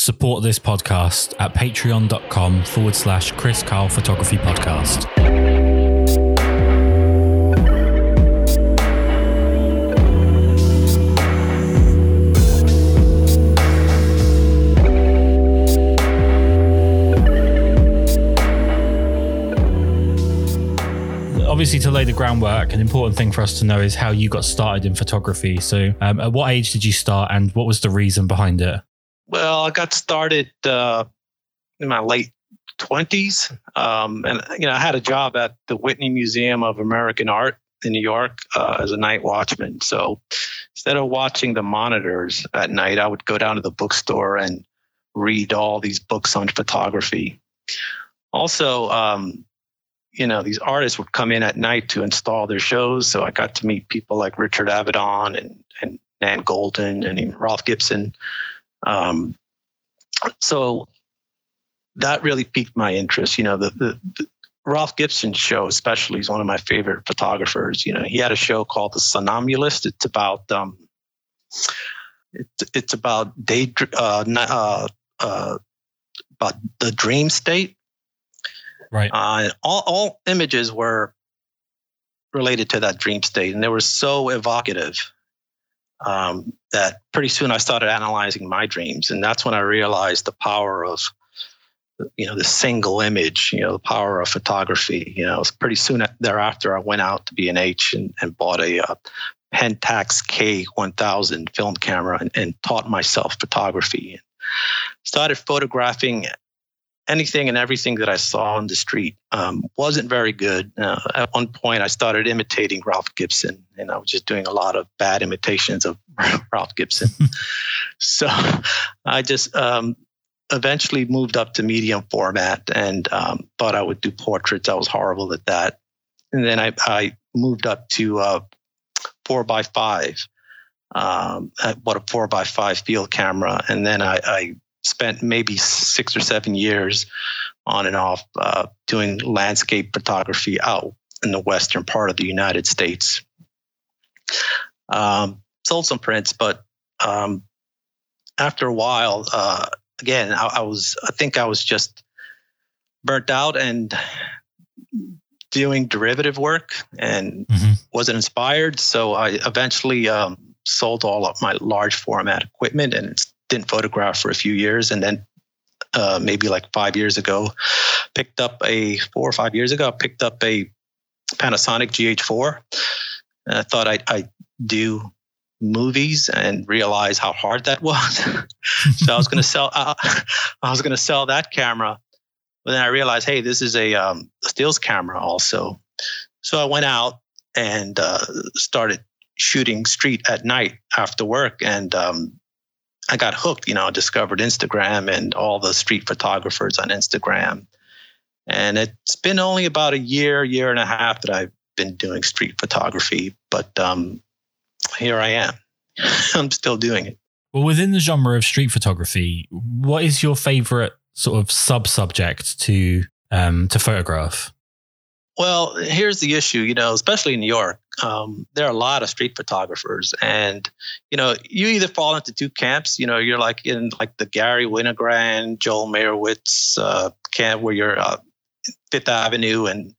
Support this podcast at patreon.com forward slash Kris Karl Photography Podcast. obviously to lay the groundwork an important thing for us to know is how you got started in photography so um, at what age did you start and what was the reason behind it well, I got started uh, in my late 20s. Um, and, you know, I had a job at the Whitney Museum of American Art in New York uh, as a night watchman. So instead of watching the monitors at night, I would go down to the bookstore and read all these books on photography. Also, um, you know, these artists would come in at night to install their shows. So I got to meet people like Richard Avedon and, and Nan Goldin and Ralph Gibson. Um, so that really piqued my interest. You know, the, the, the Ralph Gibson show, especially, is one of my favorite photographers. You know, he had a show called The Somnambulist. It's about um, it's it's about day uh, uh, uh, about the dream state. Right. Uh, all all images were related to that dream state, and they were so evocative um, that pretty soon I started analyzing my dreams, and that's when I realized the power of you know the single image, you know the power of photography. You know, pretty soon thereafter I went out to B&H and, and bought a uh, Pentax K1000 film camera and, and taught myself photography. Started photographing anything and everything that I saw on the street. Um, wasn't very good. Uh, at one point, I started imitating Ralph Gibson, and I was just doing a lot of bad imitations of Ralph Gibson. so I just um, eventually moved up to medium format and um, thought I would do portraits. I was horrible at that. And then I, I moved up to uh, four by five. Um, bought a four by five field camera, and then I, I spent maybe six or seven years on and off uh, doing landscape photography out in the western part of the United States. Um, sold some prints, but um, after a while, uh, again, I, I, was I think I was just burnt out and doing derivative work and mm-hmm. wasn't inspired. So I eventually um, sold all of my large format equipment and didn't photograph for a few years, and then uh, maybe like five years ago, picked up a four or five years ago, I picked up a Panasonic GH4. And I thought I'd, I'd do movies and realize how hard that was. so I was going to sell. Uh, I was going to sell that camera, but then I realized, hey, this is a, um, stills camera also. So I went out and uh, started shooting street at night after work, and um, I got hooked. You know, I discovered Instagram and all the street photographers on Instagram. And it's been only about a year, year and a half that I've been doing street photography, but um, here I am. I'm still doing it. Well, within the genre of street photography, what is your favorite sort of sub subject to um, to photograph? Well, here's the issue, you know, especially in New York, um, there are a lot of street photographers, and you know, you either fall into two camps. You know, you're like in like the Garry Winogrand, Joel Meyerowitz uh, camp, where you're uh, Fifth Avenue and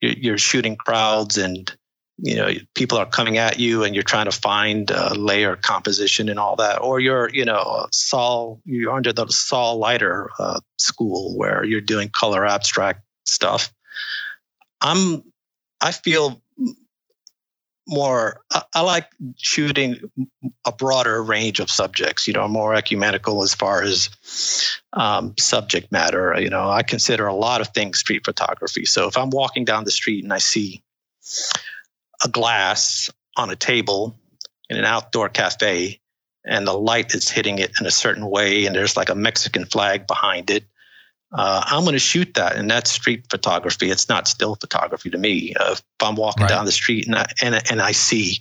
you're, you're, shooting crowds, and you know, people are coming at you, and you're trying to find layer composition and all that. Or you're, you know, Saul, you're under the Saul Leiter uh, school where you're doing color abstract stuff I'm I feel more I, I, like shooting a broader range of subjects you know more ecumenical as far as um, subject matter you know i consider a lot of things street photography. So if i'm walking down the street and i see a glass on a table in an outdoor cafe and the light is hitting it in a certain way and there's like a mexican flag behind it uh, I'm going to shoot that, and that's street photography. It's not still photography to me. Uh, if I'm walking right. down the street and I, and and I see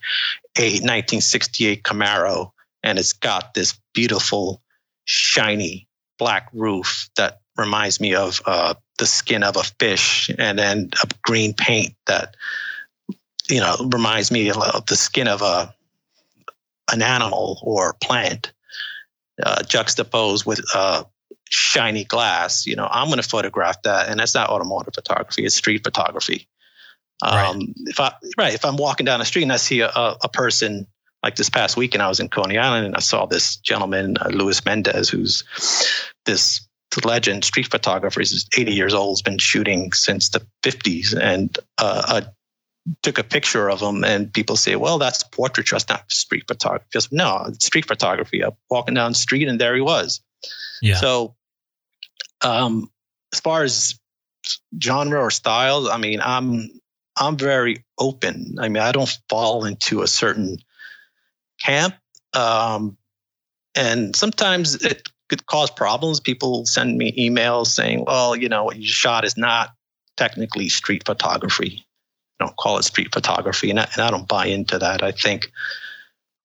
a 1968 Camaro, and it's got this beautiful, shiny black roof that reminds me of uh, the skin of a fish, and then a green paint that you know reminds me of the skin of a an animal or plant uh, juxtaposed with uh, shiny glass. You know, I'm going to photograph that, and that's not automotive photography; it's street photography. Um, right. If I right, if I'm walking down the street and I see a, a, a, person like this past weekend, I was in Coney Island and I saw this gentleman, uh, Louis Mendes, who's this legend street photographer. He's 80 years old, has been shooting since the 50s, and uh, took a picture of him. And people say, "Well, that's portraiture. That's not street photography." Just no, it's street photography. I'm walking down the street, and there he was. Yeah. So, um, as far as genre or styles, I mean, I'm I'm very open. I mean, I don't fall into a certain camp. Um, and sometimes it could cause problems. People send me emails saying, well, you know, what you shot is not technically street photography. I don't call it street photography. And I, and I don't buy into that. I think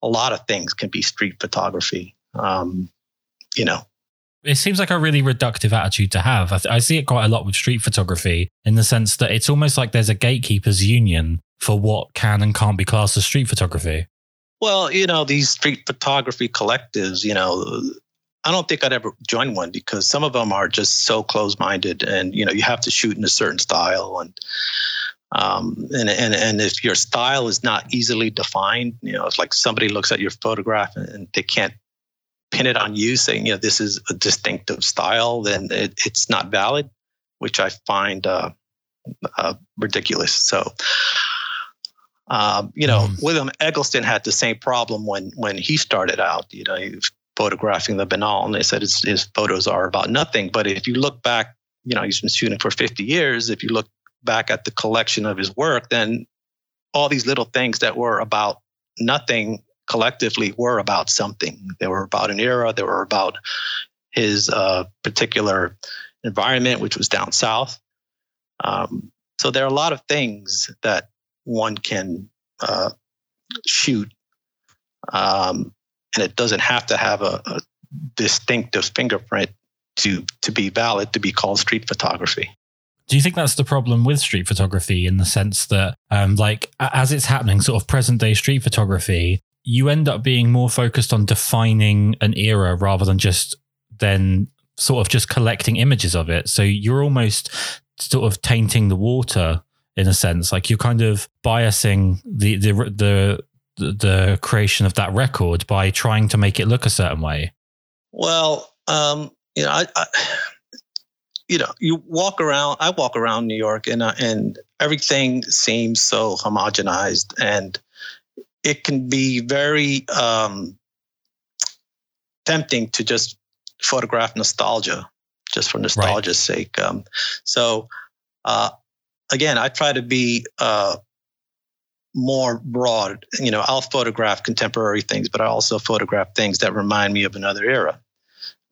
a lot of things can be street photography. Um, you know, it seems like a really reductive attitude to have. I, th- I, see it quite a lot with street photography in the sense that it's almost like there's a gatekeepers union for what can and can't be classed as street photography. Well, you know, these street photography collectives, you know, I don't think I'd ever join one because some of them are just so close minded and, you know, you have to shoot in a certain style and, um, and, and, and if your style is not easily defined, you know, it's like somebody looks at your photograph and they can't pin it on you saying, you know, this is a distinctive style, then it, it's not valid, which I find uh, uh, ridiculous. So, um, you know, mm. William Eggleston had the same problem when when he started out. You know, he was photographing the banal, and they said his, his photos are about nothing. But if you look back, you know, he's been shooting for 50 years. If you look back at the collection of his work, then all these little things that were about nothing collectively were about something. They were about an era. They were about his uh, particular environment, which was down south. Um, so there are a lot of things that one can uh, shoot, um, and it doesn't have to have a, a distinctive fingerprint to to be valid to be called street photography. Do you think that's the problem with street photography in the sense that, um, like, as it's happening, sort of present day street photography, you end up being more focused on defining an era rather than just then sort of just collecting images of it. So you're almost sort of tainting the water in a sense, like you're kind of biasing the the the the creation of that record by trying to make it look a certain way. Well, um, you know, I, I you know, you walk around. I walk around New York, and uh, and everything seems so homogenized, and it can be very um, tempting to just photograph nostalgia, just for nostalgia's right. sake. Um, so, uh, again, I try to be uh, more broad. You know, I'll photograph contemporary things, but I also photograph things that remind me of another era,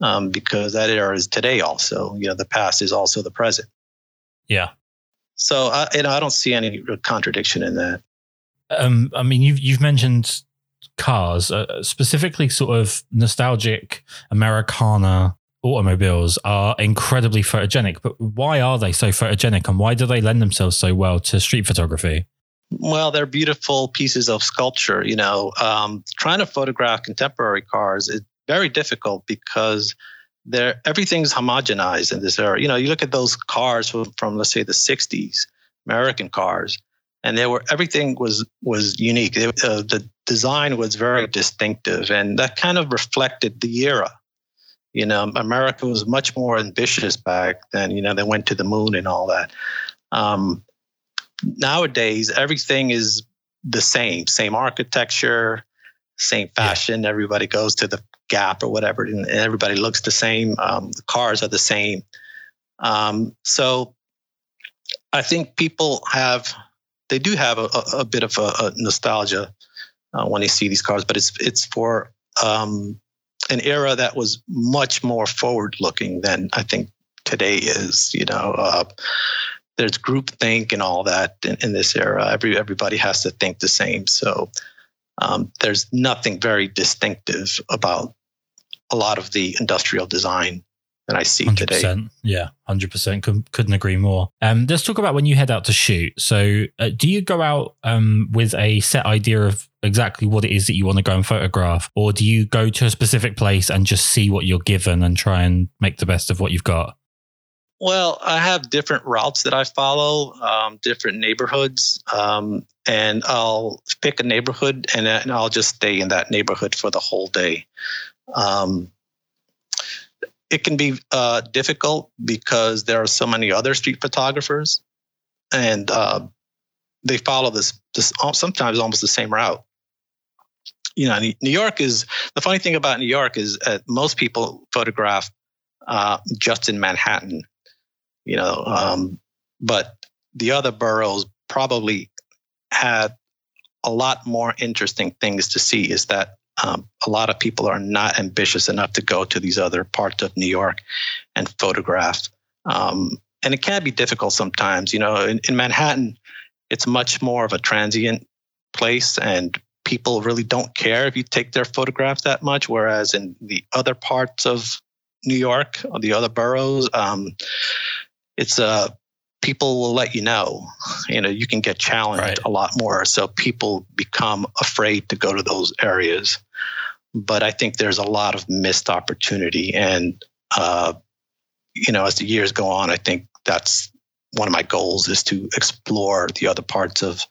um, because that era is today. Also, you know, the past is also the present. Yeah. So, I, you know, I don't see any contradiction in that. Um, I mean, you've you've mentioned cars, uh, specifically sort of nostalgic Americana automobiles are incredibly photogenic. But why are they so photogenic, and why do they lend themselves so well to street photography? Well, they're beautiful pieces of sculpture. You know, um, trying to photograph contemporary cars is very difficult because they're everything's homogenized in this era. You know, you look at those cars from, from let's say the '60s, American cars and there were everything was was unique. It, uh, the design was very distinctive, and that kind of reflected the era. You know, America was much more ambitious back then. You know, they went to the moon and all that. Um, nowadays, everything is the same, same architecture, same fashion. Yeah. Everybody goes to the Gap or whatever, and everybody looks the same. Um, the cars are the same. Um, so, I think people have they do have a, a bit of a, a nostalgia uh, when they see these cars, but it's it's for um, an era that was much more forward looking than I think today is. You know, uh, there's groupthink and all that in, in, this era. Every everybody has to think the same, so um, there's nothing very distinctive about a lot of the industrial design than I see 100%. today. Yeah, hundred percent. Couldn't agree more. Um, let's talk about when you head out to shoot. So, uh, do you go out um, with a set idea of exactly what it is that you want to go and photograph, or do you go to a specific place and just see what you're given and try and make the best of what you've got? Well, I have different routes that I follow, um, different neighborhoods, um, and I'll pick a neighborhood and, and, I'll just stay in that neighborhood for the whole day. Um, it can be uh, difficult because there are so many other street photographers, and uh, they follow this, this sometimes almost the same route. You know, New York is the funny thing about New York is uh, most people photograph uh, just in Manhattan. You know, um, but the other boroughs probably had a lot more interesting things to see. Is that um, a lot of people are not ambitious enough to go to these other parts of New York and photograph. Um, and it can be difficult sometimes. You know, in, in, Manhattan, it's much more of a transient place, and people really don't care if you take their photographs that much. Whereas in the other parts of New York or the other boroughs, um, it's a people will let you know. You know, you can get challenged right. a lot more. So people become afraid to go to those areas. But I think there's a lot of missed opportunity. And, uh, you know, as the years go on, I think that's one of my goals is to explore the other parts of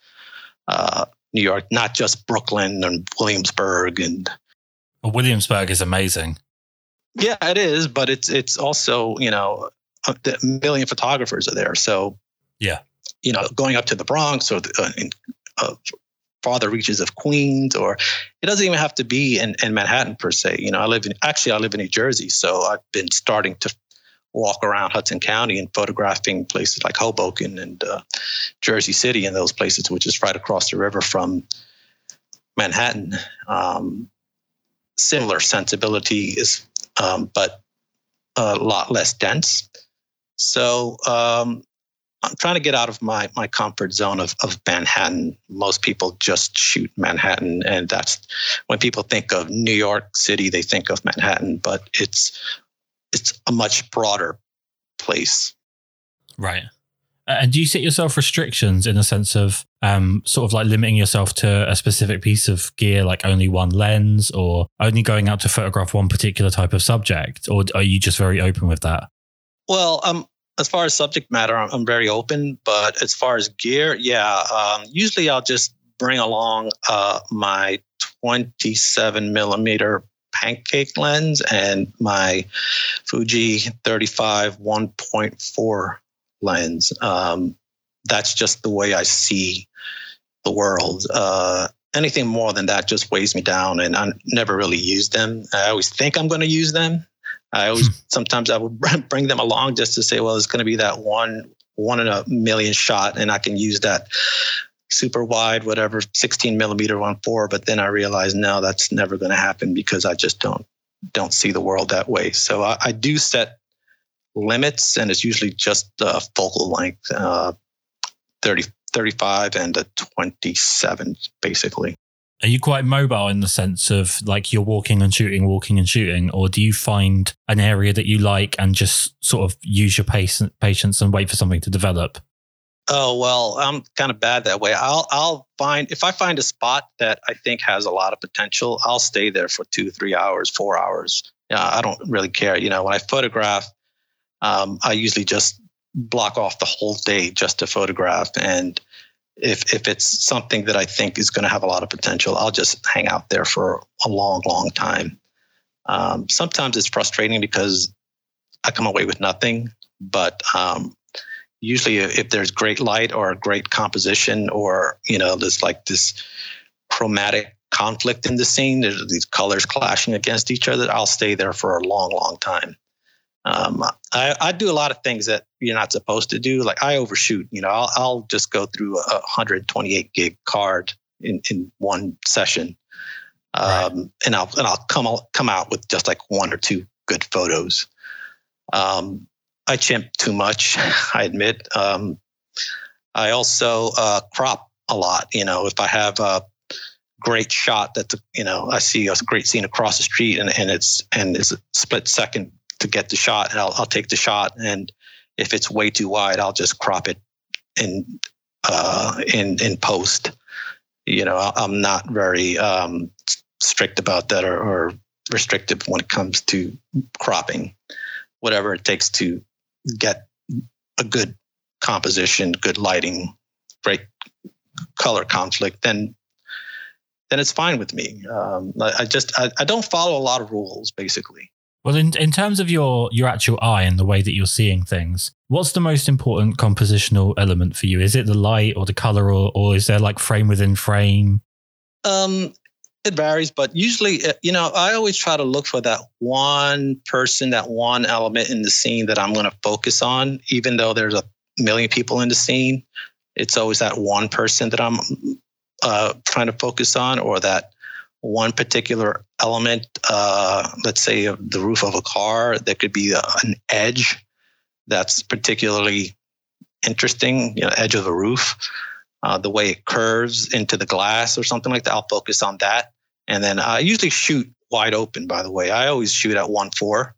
uh, New York, not just Brooklyn and Williamsburg and. Well, Williamsburg is amazing. Yeah, it is, but it's it's also you know a million photographers are there. So yeah, you know, going up to the Bronx or the, uh, in, uh, farther reaches of Queens, or it doesn't even have to be in, in Manhattan per se. You know, I live in actually I live in New Jersey, so I've been starting to walk around Hudson County and photographing places like Hoboken and uh, Jersey City and those places, which is right across the river from Manhattan. Um, similar sensibility is, um, but a lot less dense. So um, I'm trying to get out of my my comfort zone of of Manhattan. Most people just shoot Manhattan, and that's when people think of New York City, they think of Manhattan, but it's it's a much broader place. Right. And do you set yourself restrictions in the sense of um, sort of like limiting yourself to a specific piece of gear, like only one lens, or only going out to photograph one particular type of subject, or are you just very open with that? Well, um, as far as subject matter, I'm, I'm very open. But as far as gear, yeah, um, usually I'll just bring along uh, my 27 millimeter pancake lens and my Fuji 35 1.4 lens. Um, that's just the way I see the world. Uh, anything more than that just weighs me down, and I never really use them. I always think I'm going to use them, I always sometimes I would bring them along just to say, well, it's going to be that one one in a million shot, and I can use that super wide, whatever, 16 millimeter one four. But then I realized no, that's never going to happen because I just don't don't see the world that way. So I, I do set limits, and it's usually just the focal length, uh, 30, 35 and a 27, basically. Are you quite mobile in the sense of like you're walking and shooting, walking and shooting, or do you find an area that you like and just sort of use your pace, patience and wait for something to develop? Oh well, I'm kind of bad that way. I'll I'll find if I find a spot that I think has a lot of potential, I'll stay there for two, three hours, four hours. Yeah, I don't really care. You know, when I photograph, um, I usually just block off the whole day just to photograph and if if it's something that I think is going to have a lot of potential, I'll just hang out there for a long, long time. Um, sometimes it's frustrating because I come away with nothing, but um, usually if there's great light or great composition or you know there's like this chromatic conflict in the scene, there's these colors clashing against each other, I'll stay there for a long, long time. Um, I, I, do a lot of things that you're not supposed to do. Like I overshoot. You know, I'll, I'll just go through a 128 gig card in, in one session, um, right. and I'll and I'll come I'll come out with just like one or two good photos. Um, I chimp too much, I admit. Um, I also uh, crop a lot. You know, if I have a great shot that you know I see a great scene across the street and, and it's and it's a split second to get the shot, and I'll, I'll take the shot. And if it's way too wide, I'll just crop it in uh, in in post. You know, I'm not very um, strict about that or, or restrictive when it comes to cropping. Whatever it takes to get a good composition, good lighting, great color conflict, then then it's fine with me. Um, I, just I, I don't follow a lot of rules, basically. Well, in, in terms of your your actual eye and the way that you're seeing things, what's the most important compositional element for you? Is it the light or the color, or or is there like frame within frame? Um, it varies, but usually, uh, you know, I always try to look for that one person, that one element in the scene that I'm going to focus on, even though there's a million people in the scene. It's always that one person that I'm uh, trying to focus on, or that one particular element. Uh, let's say the roof of a car. There could be a, an edge that's particularly interesting. You know, edge of a roof. Uh, the way it curves into the glass or something like that. I'll focus on that. And then I usually shoot wide open, by the way. I always shoot at 1 4.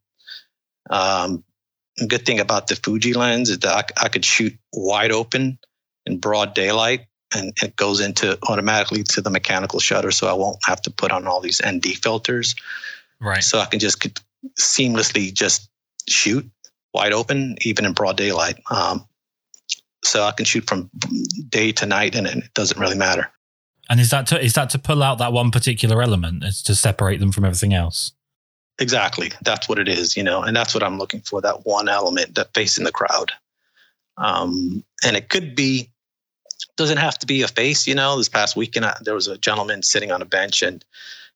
Um, good thing about the Fuji lens is that I, I could shoot wide open in broad daylight and it goes into automatically to the mechanical shutter. So I won't have to put on all these ND filters. Right. So I can just seamlessly just shoot wide open, even in broad daylight. Um, so I can shoot from day to night and it doesn't really matter. And is that to, is that to pull out that one particular element? It's to separate them from everything else. Exactly. That's what it is, you know, and that's what I'm looking for. That one element that facing the crowd. Um, and it could be, doesn't have to be a face, you know. This past weekend, I, there was a gentleman sitting on a bench and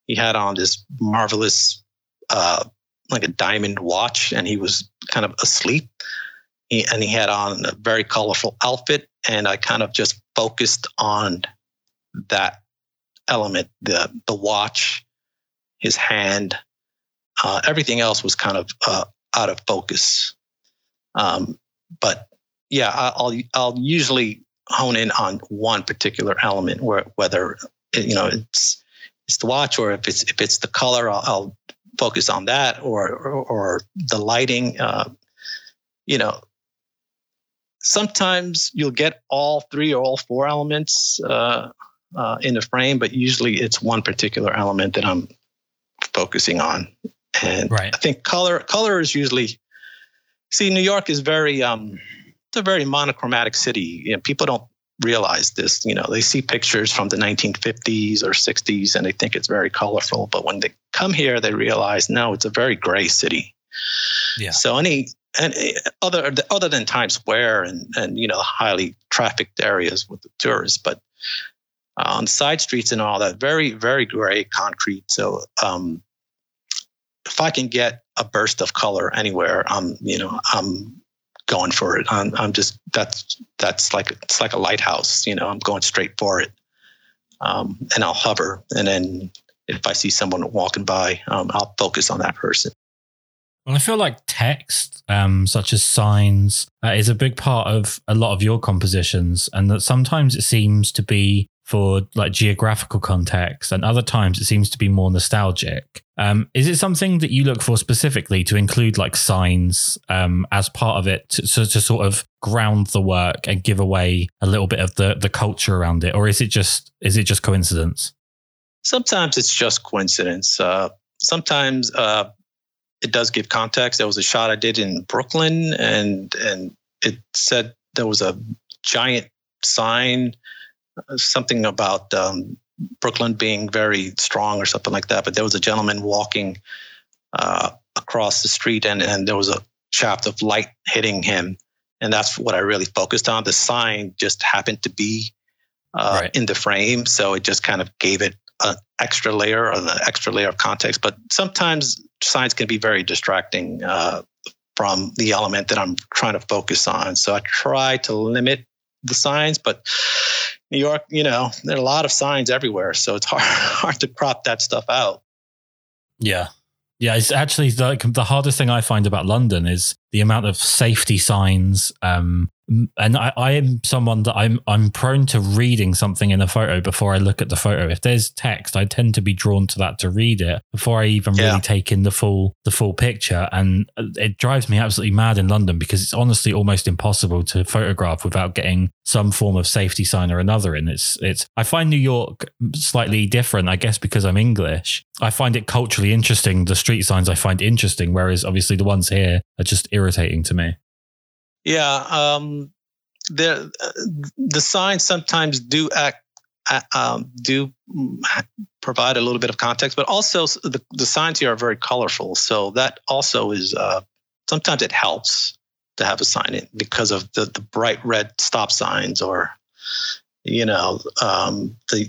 he had on this marvelous, uh, like a diamond watch, and he was kind of asleep. He, and he had on a very colorful outfit, and I kind of just focused on that element the the watch his hand uh, everything else was kind of uh, out of focus um, but yeah i'll i'll usually hone in on one particular element where whether you know it's it's the watch or if it's if it's the color i'll, I'll focus on that or or, or the lighting uh, you know sometimes you'll get all three or all four elements uh, uh, in the frame, but usually it's one particular element that I'm focusing on. And right. I think color color is usually see New York is very um, it's a very monochromatic city. You know, people don't realize this. You know, they see pictures from the 1950s or 60s and they think it's very colorful, but when they come here, they realize no, it's a very gray city. Yeah. So any and other other than Times Square and and you know highly trafficked areas with the tourists, but on side streets and all that. Very, very gray concrete. So um, if I can get a burst of color anywhere, I'm you know I'm going for it. I'm, I'm just that's that's like it's like a lighthouse. You know, I'm going straight for it. Um, and I'll hover, and then if I see someone walking by, um, I'll focus on that person. Well, I feel like text, um, such as signs, uh, is a big part of a lot of your compositions, and that sometimes it seems to be for like geographical context, and other times it seems to be more nostalgic. Um, is it something that you look for specifically to include like signs um, as part of it to, to, to, sort of ground the work and give away a little bit of the the culture around it, or is it just is it just coincidence? Sometimes it's just coincidence. Uh, sometimes uh, it does give context. There was a shot I did in Brooklyn, and and it said there was a giant sign something about um, Brooklyn being very strong or something like that. But there was a gentleman walking uh, across the street, and and there was a shaft of light hitting him, and that's what I really focused on. The sign just happened to be uh, right. in the frame, so it just kind of gave it an extra layer, or an extra layer of context. But sometimes signs can be very distracting. Uh, from the element that I'm trying to focus on. So I try to limit the signs, but New York, you know, there are a lot of signs everywhere, so it's hard hard to crop that stuff out. Yeah. Yeah, it's actually like the hardest thing I find about London is the amount of safety signs um, and I, I am someone that I'm I'm prone to reading something in a photo before I look at the photo. If there's text, I tend to be drawn to that to read it before I even yeah. really take in the full the full picture. And it drives me absolutely mad in London because it's honestly almost impossible to photograph without getting some form of safety sign or another in. It's it's I find New York slightly different, I guess, because I'm English. I find it culturally interesting. The street signs I find interesting, whereas obviously the ones here are just irritating to me. Yeah, um, the the signs sometimes do act uh, um, do provide a little bit of context, but also the, the signs here are very colorful. So that also is uh, sometimes it helps to have a sign in because of the, the bright red stop signs or you know um, the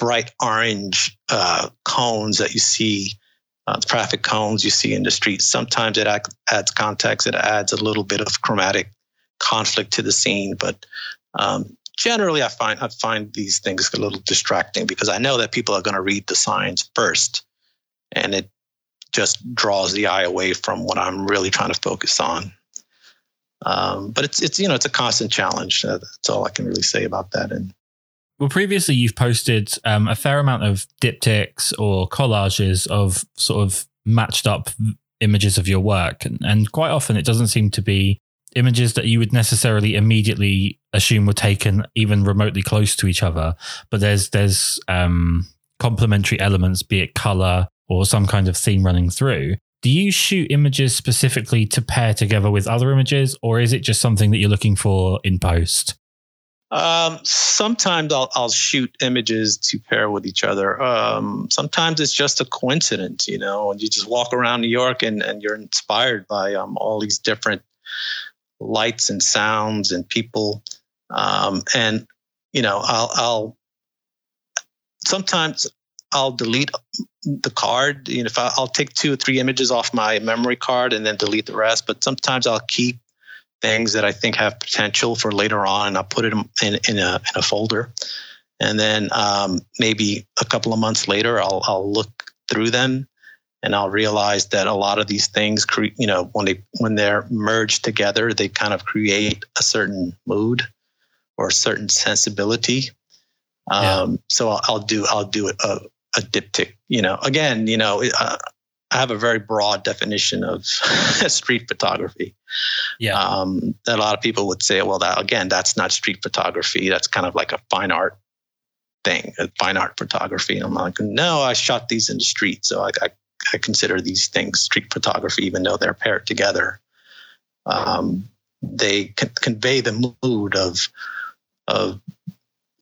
bright orange uh, cones that you see uh, traffic cones you see in the streets. Sometimes it adds context. It adds a little bit of chromatic conflict to the scene. But um, generally, I find I find these things a little distracting because I know that people are going to read the signs first, and it just draws the eye away from what I'm really trying to focus on. Um, but it's it's you know it's a constant challenge. Uh, that's all I can really say about that. And well, previously you've posted um, a fair amount of diptychs or collages of sort of matched up images of your work, and, and quite often it doesn't seem to be images that you would necessarily immediately assume were taken even remotely close to each other. But there's there's um, complementary elements, be it color or some kind of theme running through. Do you shoot images specifically to pair together with other images, or is it just something that you're looking for in post? Um, sometimes I'll, I'll shoot images to pair with each other. Um, sometimes it's just a coincidence, you know, and you just walk around New York and, and you're inspired by um, all these different lights and sounds and people. Um, and you know, I'll, I'll sometimes I'll delete the card. You know, if I, will take two or three images off my memory card and then delete the rest. But sometimes I'll keep things that I think have potential for later on, and I'll put it in, in a in a folder. And then um, maybe a couple of months later, I'll I'll look through them and I'll realize that a lot of these things, cre- you know, when they when they're merged together, they kind of create a certain mood or a certain sensibility. Yeah. Um, so I'll, I'll, do I'll do a, a diptych. You know, again, you know, uh, I have a very broad definition of street photography. Yeah. Um, a lot of people would say, well, that again, that's not street photography. That's kind of like a fine art thing, a fine art photography. And I'm like, no, I shot these in the street, so I, I I consider these things street photography, even though they're paired together. Um, they can convey the mood of of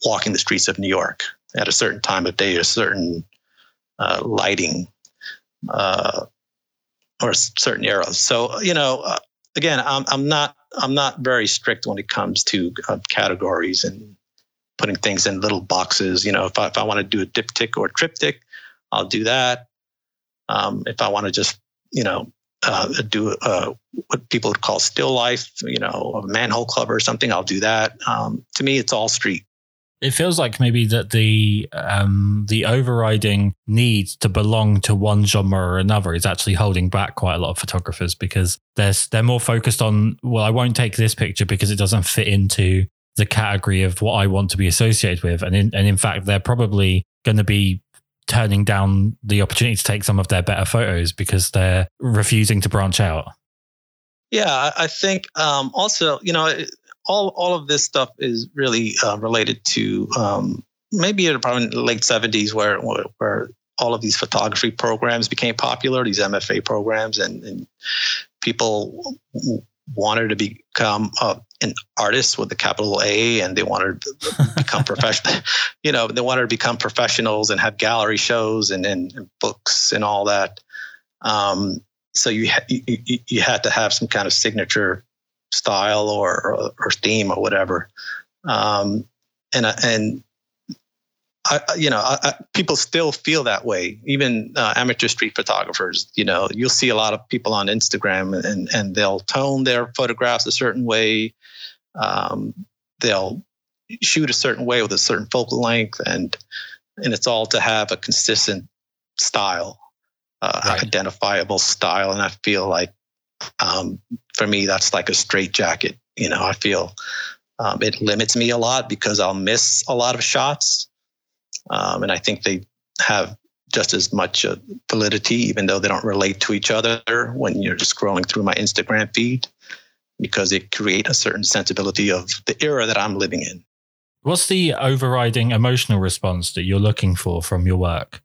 walking the streets of New York at a certain time of day, a certain uh, lighting, uh, or certain eras. So you know, uh, again, I'm I'm not I'm not very strict when it comes to uh, categories and putting things in little boxes. You know, if I, if I want to do a diptych or a triptych, I'll do that. Um, if I want to just, you know, uh, do uh, what people would call still life, you know, a manhole cover or something, I'll do that. Um, to me, it's all street. It feels like maybe that the um, the overriding need to belong to one genre or another is actually holding back quite a lot of photographers because they're they're more focused on well, I won't take this picture because it doesn't fit into the category of what I want to be associated with, and in, and in fact, they're probably going to be turning down the opportunity to take some of their better photos because they're refusing to branch out. Yeah, I think um, also, you know, all all of this stuff is really uh, related to um, maybe probably in the late '70s, where where all of these photography programs became popular, these MFA programs, and, and people wanted to become uh, an artist with a capital A and they wanted to become professional you know they wanted to become professionals and have gallery shows and, and, and books and all that. Um, so you, ha- you, you had to have some kind of signature style or or, or theme or whatever. Um, and and I, you know, I, I, people still feel that way. Even uh, amateur street photographers, you know, you'll see a lot of people on Instagram, and and they'll tone their photographs a certain way. Um, they'll shoot a certain way with a certain focal length, and and it's all to have a consistent style, uh, right. identifiable style. And I feel like um, for me, that's like a straight jacket. You know, I feel um, it limits me a lot because I'll miss a lot of shots. Um, and I think they have just as much uh, validity, even though they don't relate to each other when you're just scrolling through my Instagram feed, because they create a certain sensibility of the era that I'm living in. What's the overriding emotional response that you're looking for from your work?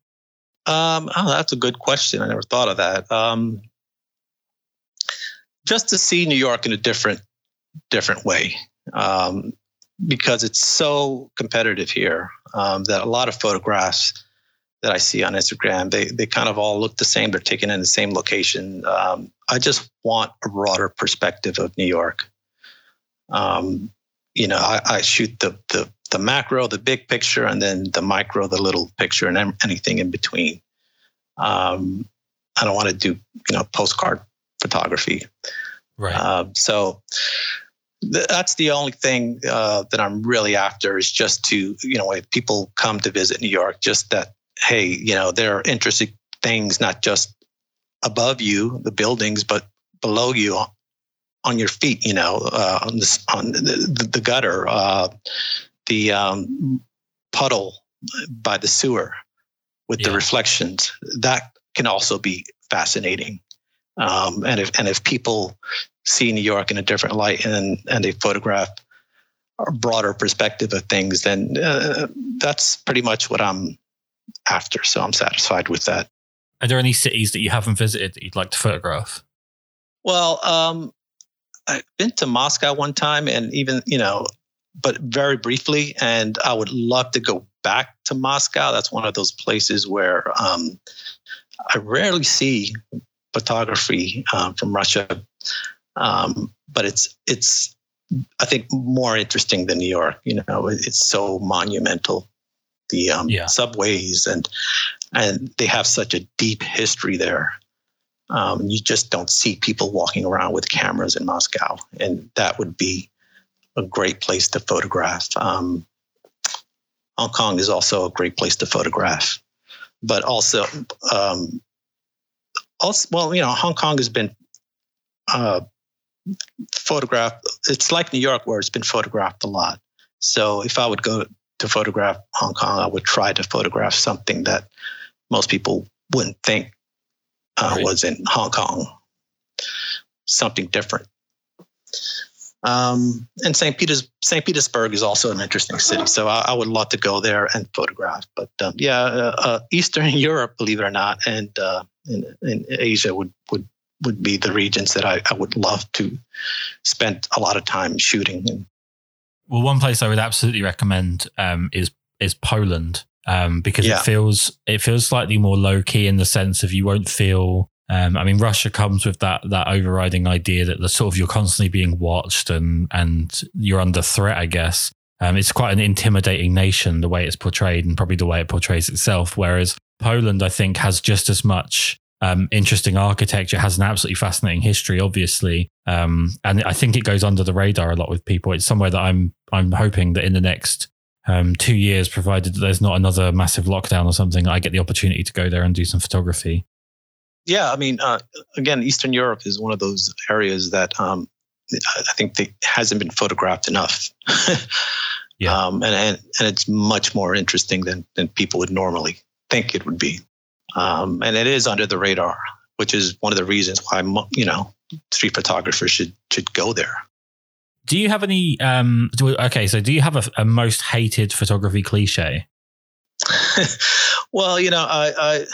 Um, oh, that's a good question. I never thought of that. Um, just to see New York in a different, different way, um, because it's so competitive here um, that a lot of photographs that I see on Instagram, they they kind of all look the same. They're taken in the same location. Um, I just want a broader perspective of New York. Um, you know, I, I, shoot the, the the macro, the big picture, and then the micro, the little picture, and anything in between. Um, I don't want to do you know postcard photography. Right. Um, so that's the only thing uh, that I'm really after is just to you know if people come to visit New York, just that hey, you know, there are interesting things not just above you, the buildings, but below you on, on your feet, you know, uh, on, this, on the, the gutter, uh, the um, puddle by the sewer with yeah. the reflections. That can also be fascinating. Um, and if and if people see New York in a different light and and they photograph a broader perspective of things, then uh, that's pretty much what I'm after. So I'm satisfied with that. Are there any cities that you haven't visited that you'd like to photograph? Well, um, I've been to Moscow one time, and even you know, but very briefly. And I would love to go back to Moscow. That's one of those places where um, I rarely see photography um, from Russia, um, but it's it's I think more interesting than New York. You know, it's so monumental the um, yeah. subways and and they have such a deep history there. Um, you just don't see people walking around with cameras in Moscow, and that would be a great place to photograph. Um, Hong Kong is also a great place to photograph, but also, um, also, well, you know, Hong Kong has been uh, photographed. It's like New York, where it's been photographed a lot. So if I would go to photograph Hong Kong, I would try to photograph something that most people wouldn't think uh, right. was in Hong Kong, something different. Um, and St. Peters, St. Petersburg is also an interesting city, so I, I would love to go there and photograph. But um, yeah, uh, uh, Eastern Europe, believe it or not, and uh, in, in, Asia would would would be the regions that I, I would love to spend a lot of time shooting and well, one place I would absolutely recommend um, is is Poland um, because yeah. it feels it feels slightly more low key in the sense of you won't feel. Um, I mean, Russia comes with that that overriding idea that the sort of you're constantly being watched and and you're under threat. I guess um, it's quite an intimidating nation the way it's portrayed and probably the way it portrays itself. Whereas Poland, I think, has just as much um, interesting architecture, has an absolutely fascinating history, obviously, um, and I think it goes under the radar a lot with people. It's somewhere that I'm I'm hoping that in the next um, two years, provided there's not another massive lockdown or something, I get the opportunity to go there and do some photography. Yeah, I mean, uh, again, Eastern Europe is one of those areas that um, I think they, hasn't been photographed enough. yeah, um, and, and and it's much more interesting than than people would normally think it would be um, and it is under the radar, which is one of the reasons why you know street photographers should should go there. Do you have any? Um, do, okay, so do you have a, a most hated photography cliche? well, you know, I, I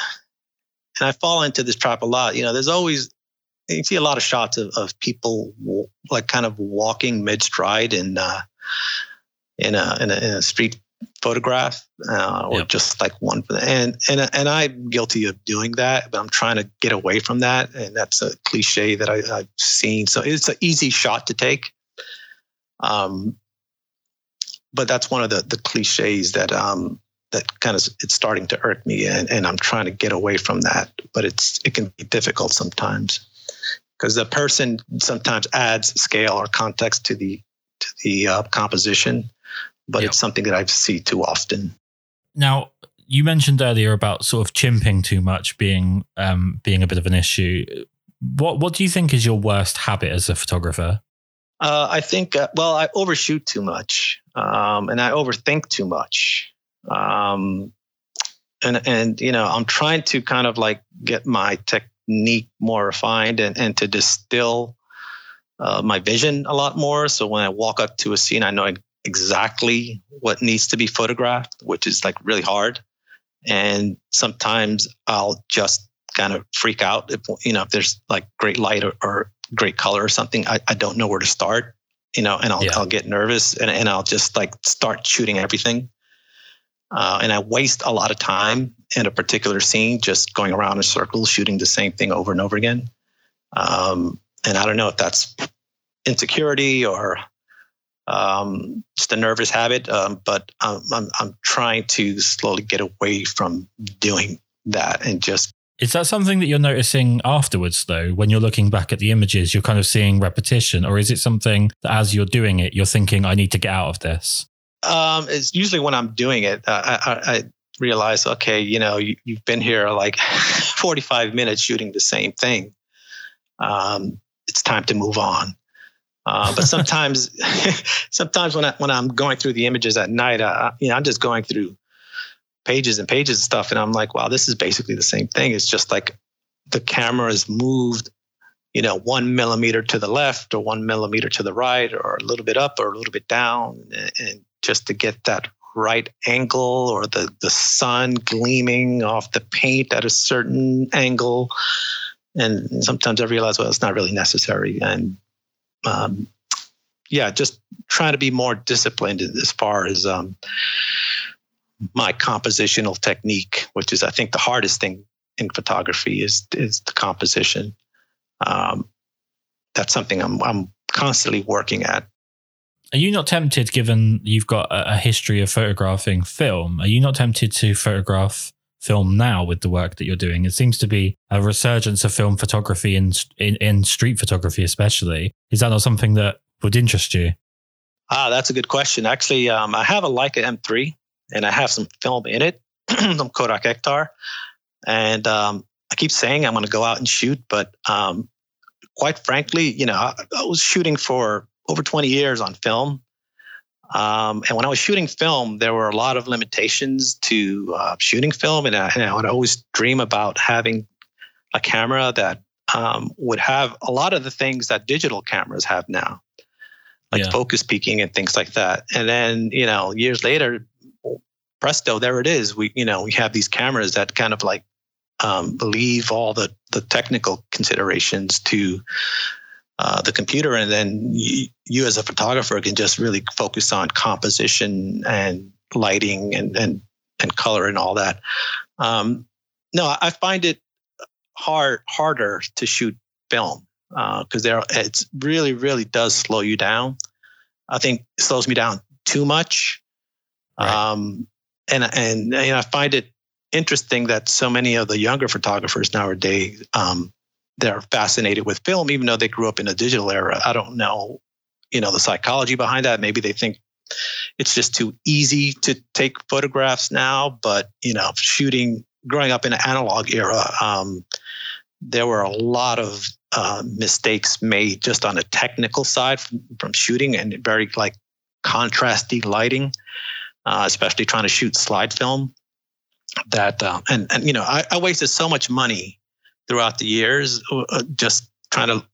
and I fall into this trap a lot. You know, there's always you see a lot of shots of, of people like kind of walking mid stride in uh, in a, in a in a street photograph uh, or yep. just like one and and and I'm guilty of doing that but I'm trying to get away from that and that's a cliche that I, have seen so it's an easy shot to take um but that's one of the the cliches that um that kind of it's starting to irk me and, and I'm trying to get away from that but it's it can be difficult sometimes because the person sometimes adds scale or context to the to the uh, composition but yep. it's something that I see too often. Now, you mentioned earlier about sort of chimping too much being um, being a bit of an issue. What What do you think is your worst habit as a photographer? Uh, I think, uh, well, I overshoot too much, um, and I overthink too much. Um, and and you know, I'm trying to kind of like get my technique more refined and and to distill uh, my vision a lot more. So when I walk up to a scene, I know exactly what needs to be photographed, which is like really hard. And sometimes I'll just kind of freak out if you know if there's like great light or, or great color or something. I, I don't know where to start, you know, and I'll yeah. I'll get nervous and, and I'll just like start shooting everything. Uh, and I waste a lot of time in a particular scene just going around in circles, shooting the same thing over and over again. Um, and I don't know if that's insecurity or um, just a nervous habit. Um, but I'm, I'm, I'm trying to slowly get away from doing that and just. Is that something that you're noticing afterwards, though, when you're looking back at the images, you're kind of seeing repetition? Or is it something that as you're doing it, you're thinking, I need to get out of this? Um, it's usually when I'm doing it, uh, I, I, realize, okay, you know, you, have been here like 45 minutes shooting the same thing. Um, it's time to move on. Uh, but sometimes, sometimes when I when I'm going through the images at night, I, you know, I'm just going through pages and pages of stuff, and I'm like, wow, this is basically the same thing. It's just like the camera is moved, you know, one millimeter to the left or one millimeter to the right, or a little bit up or a little bit down, and, and just to get that right angle or the the sun gleaming off the paint at a certain angle. And sometimes I realize, well, it's not really necessary, and um, yeah, just trying to be more disciplined as far as um, my compositional technique, which is I think the hardest thing in photography is is the composition. Um, that's something I'm I'm constantly working at. Are you not tempted, given you've got a history of photographing film? Are you not tempted to photograph film now with the work that you're doing? It seems to be a resurgence of film photography in, in, in street photography, especially. Is that not something that would interest you? Ah, that's a good question. Actually, um, I have a Leica M3 and I have some film in it, some Kodak Ektar. And um, I keep saying I'm going to go out and shoot, but um, quite frankly, you know, I, I was shooting for over 20 years on film um, and when I was shooting film, there were a lot of limitations to uh, shooting film, and I, and I, would always dream about having a camera that um, would have a lot of the things that digital cameras have now, like yeah. focus peaking and things like that. And then, you know, years later, presto, there it is. We, you know, we have these cameras that kind of like um, leave all the the technical considerations to uh, the computer, and then you, you, as a photographer can just really focus on composition and lighting and and and color and all that. Um, no, I find it hard harder to shoot film because uh, there it's really really does slow you down. I think it slows me down too much. Right. Um, and and and I find it interesting that so many of the younger photographers nowadays um, they're fascinated with film, even though they grew up in a digital era. I don't know, you know, the psychology behind that. Maybe they think it's just too easy to take photographs now. But you know, shooting, growing up in an analog era, um, there were a lot of uh, mistakes made just on the technical side from, from shooting and very like contrasty lighting, uh, especially trying to shoot slide film. That uh, and and you know, I, I wasted so much money throughout the years, uh, just trying to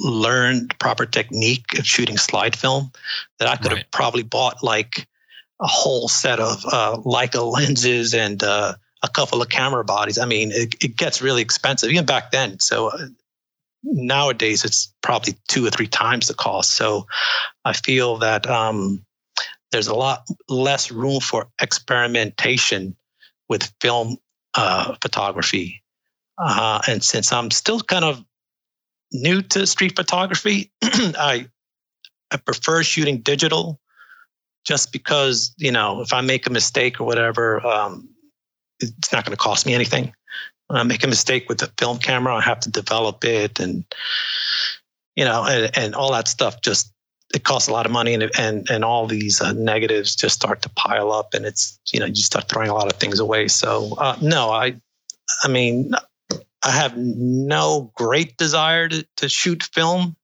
learn proper technique of shooting slide film that I could right. have probably bought like a whole set of uh, Leica lenses and uh, a couple of camera bodies. I mean, it, it gets really expensive even back then. So uh, nowadays it's probably two or three times the cost. So I feel that um, there's a lot less room for experimentation with film uh, photography uh, and since I'm still kind of new to street photography, I I prefer shooting digital, just because you know if I make a mistake or whatever, um, it's not going to cost me anything. When I make a mistake with the film camera, I have to develop it, and you know, and, and all that stuff just it costs a lot of money and and and all these uh, negatives just start to pile up and it's you know you start throwing a lot of things away so uh, no i i mean I have no great desire to, to shoot film,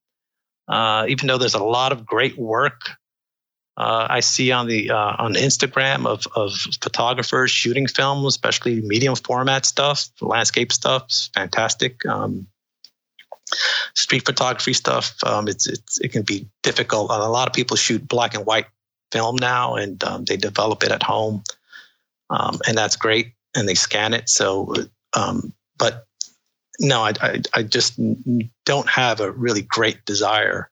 uh, even though there's a lot of great work uh, I see on the uh, on Instagram of of photographers shooting film, especially medium format stuff, landscape stuff. Fantastic. Um, street photography stuff. Um, it's, it's it can be difficult. A lot of people shoot black and white film now, and um, they develop it at home, um, and that's great. And they scan it. So, um, but no, I, I I just don't have a really great desire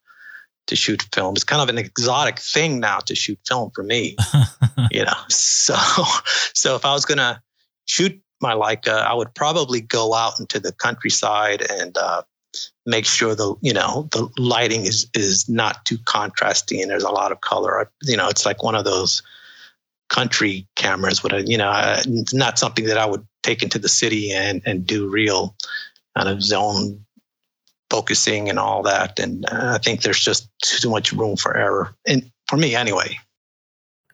to shoot film. It's kind of an exotic thing now to shoot film for me. you know, so so if I was gonna shoot my Leica, I would probably go out into the countryside and uh, make sure the you know the lighting is is not too contrasting and there's a lot of color. You know, it's like one of those country cameras a you know it's not something that I would take into the city and and do real kind of zone focusing and all that. And uh, I think there's just too much room for error, and for me anyway.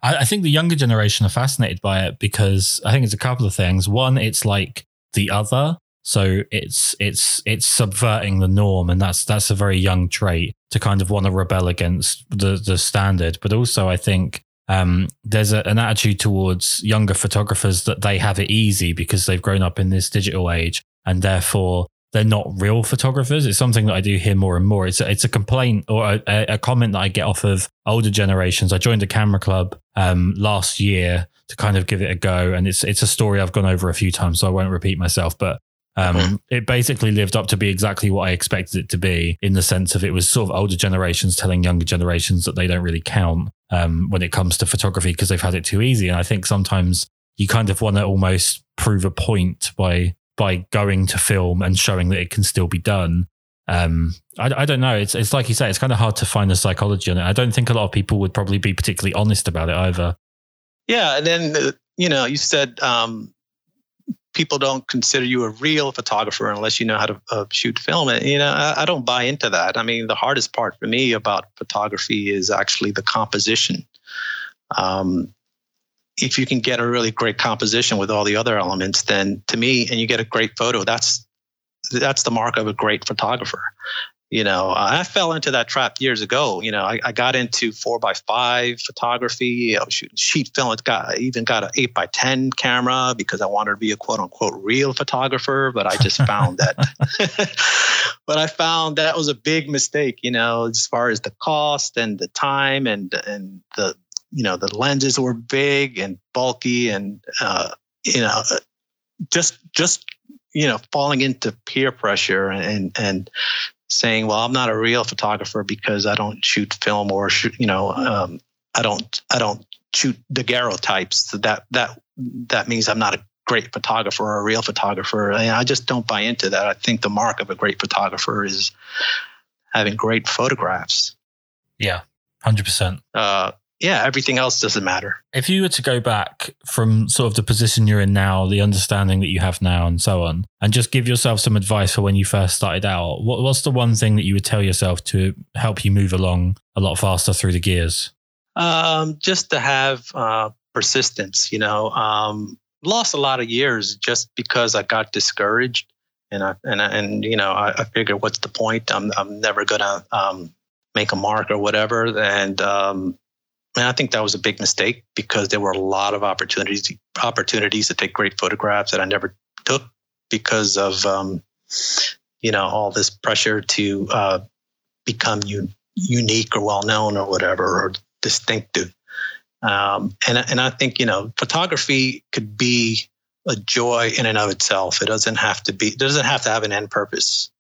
I, I think the younger generation are fascinated by it because I think it's a couple of things. One, it's like the other, so it's it's it's subverting the norm, and that's that's a very young trait to kind of want to rebel against the the standard. But also, I think um, there's a, an attitude towards younger photographers that they have it easy because they've grown up in this digital age, and therefore they're not real photographers. It's something that I do hear more and more. It's a, it's a complaint or a, a comment that I get off of older generations. I joined a camera club um, last year to kind of give it a go, and it's it's a story I've gone over a few times, so I won't repeat myself. But um, it basically lived up to be exactly what I expected it to be, in the sense of it was sort of older generations telling younger generations that they don't really count um, when it comes to photography because they've had it too easy. And I think sometimes you kind of want to almost prove a point by by going to film and showing that it can still be done. Um, I, I, don't know. It's it's like you say. It's kind of hard to find the psychology on it. I don't think a lot of people would probably be particularly honest about it either. Yeah, and then uh, you know, you said um, people don't consider you a real photographer unless you know how to uh, shoot film. And you know, I, I, don't buy into that. I mean, the hardest part for me about photography is actually the composition. Um, if you can get a really great composition with all the other elements, then to me, and you get a great photo, that's that's the mark of a great photographer. You know, I fell into that trap years ago. You know, I, I got into four by five photography. I was shooting sheet film. It got I even got an eight by ten camera because I wanted to be a quote unquote real photographer. But I just found that. but I found that was a big mistake. You know, as far as the cost and the time and and the you know the lenses were big and bulky and uh, you know just just you know falling into peer pressure and and saying well i'm not a real photographer because i don't shoot film or shoot you know um, i don't i don't shoot daguerreotypes. So that that that means i'm not a great photographer or a real photographer. And i just don't buy into that. I think the mark of a great photographer is having great photographs. Yeah 100% uh, yeah, everything else doesn't matter. If you were to go back from sort of the position you're in now, the understanding that you have now, and so on, and just give yourself some advice for when you first started out, what, what's the one thing that you would tell yourself to help you move along a lot faster through the gears? Um, just to have uh, persistence. You know, um, lost a lot of years just because I got discouraged, and I and and you know I, I figured, what's the point? I'm I'm never gonna um, make a mark or whatever, and um, and I think that was a big mistake because there were a lot of opportunities opportunities to take great photographs that I never took because of um, you know all this pressure to uh, become un- unique or well known or whatever or distinctive. Um, and and I think you know photography could be a joy in and of itself. It doesn't have to be. It doesn't have to have an end purpose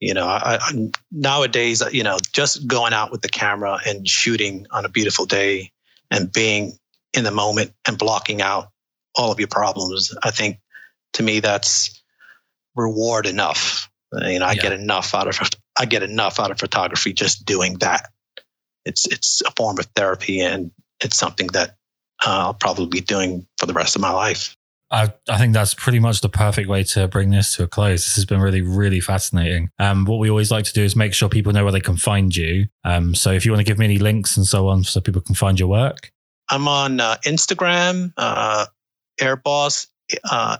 you know I, I, nowadays you know just going out with the camera and shooting on a beautiful day and being in the moment and blocking out all of your problems i think to me that's reward enough. You know i yeah. get enough out of i get enough out of photography just doing that. It's it's a form of therapy and it's something that uh, i'll probably be doing for the rest of my life I, I think that's pretty much the perfect way to bring this to a close. This has been really, really fascinating. Um, what we always like to do is make sure people know where they can find you. Um, so if you want to give me any links and so on so people can find your work. I'm on uh, Instagram, uh, Airboss, uh,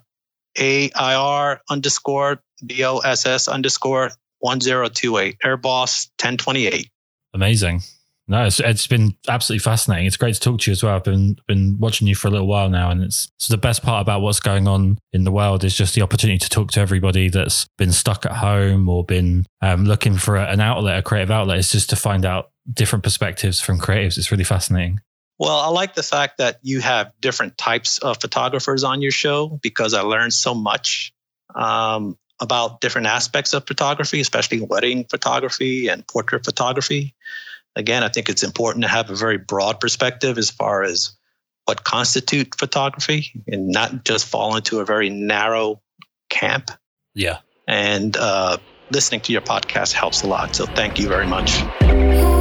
AIR underscore BOSS underscore 1028, Airboss 1028. Amazing. No, it's, it's been absolutely fascinating. It's great to talk to you as well. I've been been watching you for a little while now, and it's so the best part about what's going on in the world is just the opportunity to talk to everybody that's been stuck at home or been um, looking for an outlet, a creative outlet. It's just to find out different perspectives from creatives. It's really fascinating. Well, I like the fact that you have different types of photographers on your show because I learned so much um, about different aspects of photography, especially wedding photography and portrait photography. Again, I think it's important to have a very broad perspective as far as what constitute photography and not just fall into a very narrow camp. Yeah. And uh, listening to your podcast helps a lot. So thank you very much.